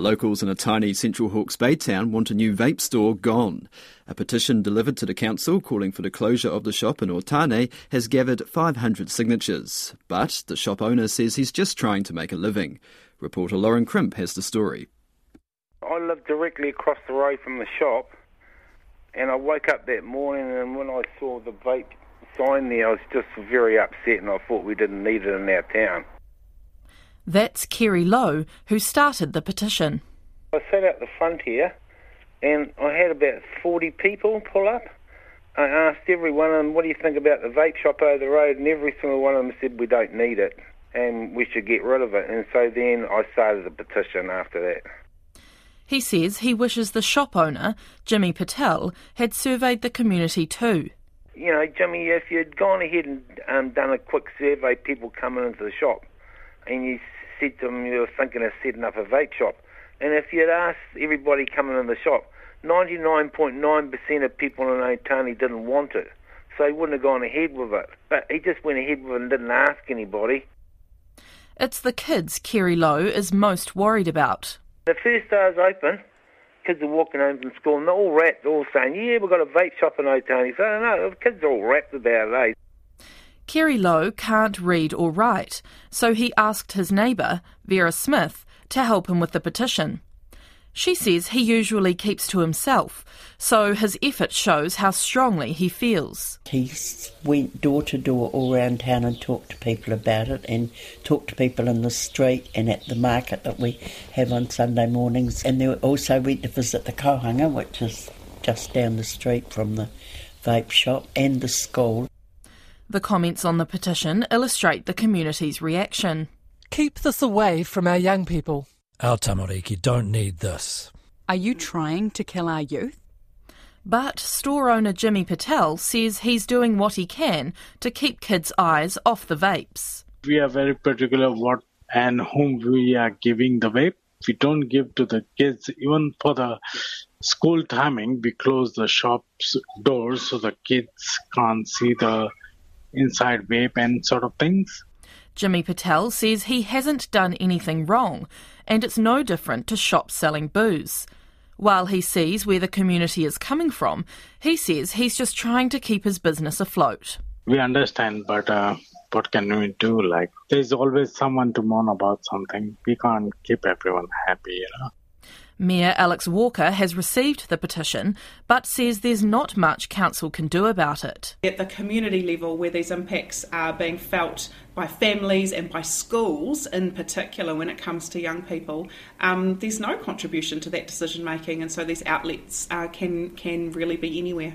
Locals in a tiny Central Hawke's Bay town want a new vape store gone. A petition delivered to the council calling for the closure of the shop in Otane has gathered 500 signatures. But the shop owner says he's just trying to make a living. Reporter Lauren Crimp has the story. I live directly across the road from the shop, and I woke up that morning and when I saw the vape sign there, I was just very upset and I thought we didn't need it in our town. That's Kerry Lowe, who started the petition. I sat out the front here and I had about 40 people pull up. I asked every one of them, what do you think about the vape shop over the road? And every single one of them said, we don't need it and we should get rid of it. And so then I started the petition after that. He says he wishes the shop owner, Jimmy Patel, had surveyed the community too. You know, Jimmy, if you'd gone ahead and um, done a quick survey, people coming into the shop, and you said to them you were thinking of setting up a vape shop. And if you'd asked everybody coming in the shop, 99.9% of people in Otane didn't want it. So he wouldn't have gone ahead with it. But he just went ahead with it and didn't ask anybody. It's the kids Kerry Lowe is most worried about. The first day I was open, kids are walking home from school and they're all wrapped, all saying, yeah, we've got a vape shop in Otane. So no, the kids are all wrapped about it, eh? Kerry Lowe can't read or write, so he asked his neighbour, Vera Smith, to help him with the petition. She says he usually keeps to himself, so his effort shows how strongly he feels. He went door to door all around town and talked to people about it and talked to people in the street and at the market that we have on Sunday mornings. And they also went to visit the Kohanga, which is just down the street from the vape shop, and the school. The comments on the petition illustrate the community's reaction. Keep this away from our young people. Our tamariki don't need this. Are you trying to kill our youth? But store owner Jimmy Patel says he's doing what he can to keep kids' eyes off the vapes. We are very particular what and whom we are giving the vape. We don't give to the kids, even for the school timing, we close the shop's doors so the kids can't see the inside vape and sort of things. Jimmy Patel says he hasn't done anything wrong, and it's no different to shops selling booze. While he sees where the community is coming from, he says he's just trying to keep his business afloat. We understand, but uh, what can we do? Like, there's always someone to moan about something. We can't keep everyone happy, you know. Mayor Alex Walker has received the petition but says there's not much council can do about it. At the community level, where these impacts are being felt by families and by schools in particular when it comes to young people, um, there's no contribution to that decision making, and so these outlets uh, can, can really be anywhere.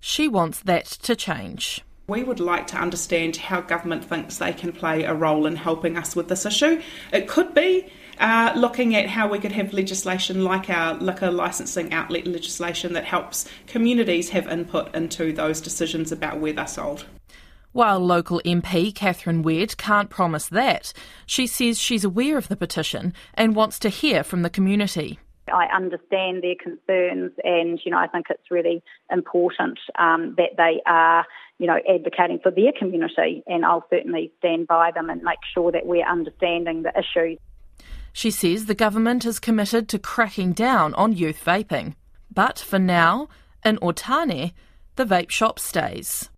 She wants that to change. We would like to understand how government thinks they can play a role in helping us with this issue. It could be uh, looking at how we could have legislation like our liquor licensing outlet legislation that helps communities have input into those decisions about where they're sold. While local MP Catherine Wedd can't promise that, she says she's aware of the petition and wants to hear from the community. I understand their concerns, and you know I think it's really important um, that they are, you know, advocating for their community, and I'll certainly stand by them and make sure that we're understanding the issues. She says the government is committed to cracking down on youth vaping. But for now, in Otane, the vape shop stays.